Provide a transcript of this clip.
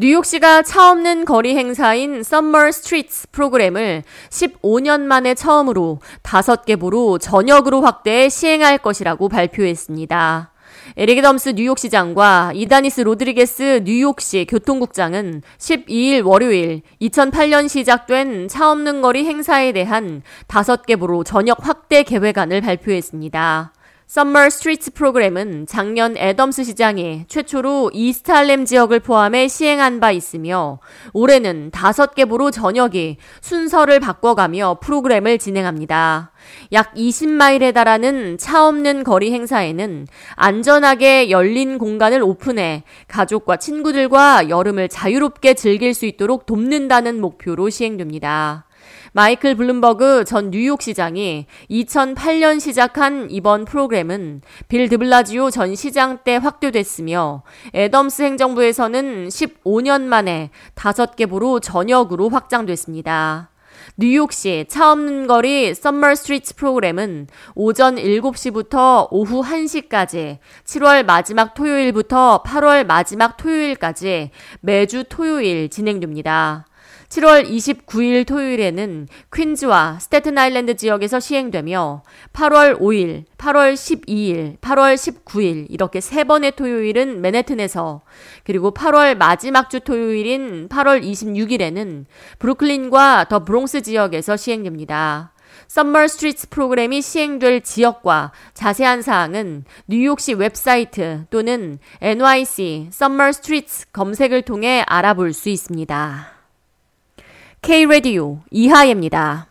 뉴욕시가 차 없는 거리 행사인 Summer Streets 프로그램을 15년 만에 처음으로 5개 borough 전역으로 확대해 시행할 것이라고 발표했습니다. 에릭 애덤스 뉴욕시장과 이다니스 로드리게스 뉴욕시 교통국장은 12일 월요일 2008년 시작된 차 없는 거리 행사에 대한 5개 borough 전역 확대 계획안을 발표했습니다. Summer Streets 프로그램은 작년 애덤스 시장이 최초로 이스트할렘 지역을 포함해 시행한 바 있으며 올해는 다섯 개 부로 전역이 순서를 바꿔가며 프로그램을 진행합니다. 약 20마일에 달하는 차 없는 거리 행사에는 안전하게 열린 공간을 오픈해 가족과 친구들과 여름을 자유롭게 즐길 수 있도록 돕는다는 목표로 시행됩니다. 마이클 블룸버그 전 뉴욕시장이 2008년 시작한 이번 프로그램은 빌 드블라지오 전 시장 때 확대됐으며 애덤스 행정부에서는 15년 만에 5개 borough 전역으로 확장됐습니다. 뉴욕시 차 없는 거리 Summer Streets 프로그램은 오전 7시부터 오후 1시까지 7월 마지막 토요일부터 8월 마지막 토요일까지 매주 토요일 진행됩니다. 7월 29일 토요일에는 퀸즈와 스테튼 아일랜드 지역에서 시행되며 8월 5일, 8월 12일, 8월 19일 이렇게 세 번의 토요일은 맨해튼에서 그리고 8월 마지막 주 토요일인 8월 26일에는 브루클린과 더 브롱스 지역에서 시행됩니다. Summer Streets 프로그램이 시행될 지역과 자세한 사항은 뉴욕시 웹사이트 또는 NYC Summer Streets 검색을 통해 알아볼 수 있습니다. K-Radio 이하예입니다.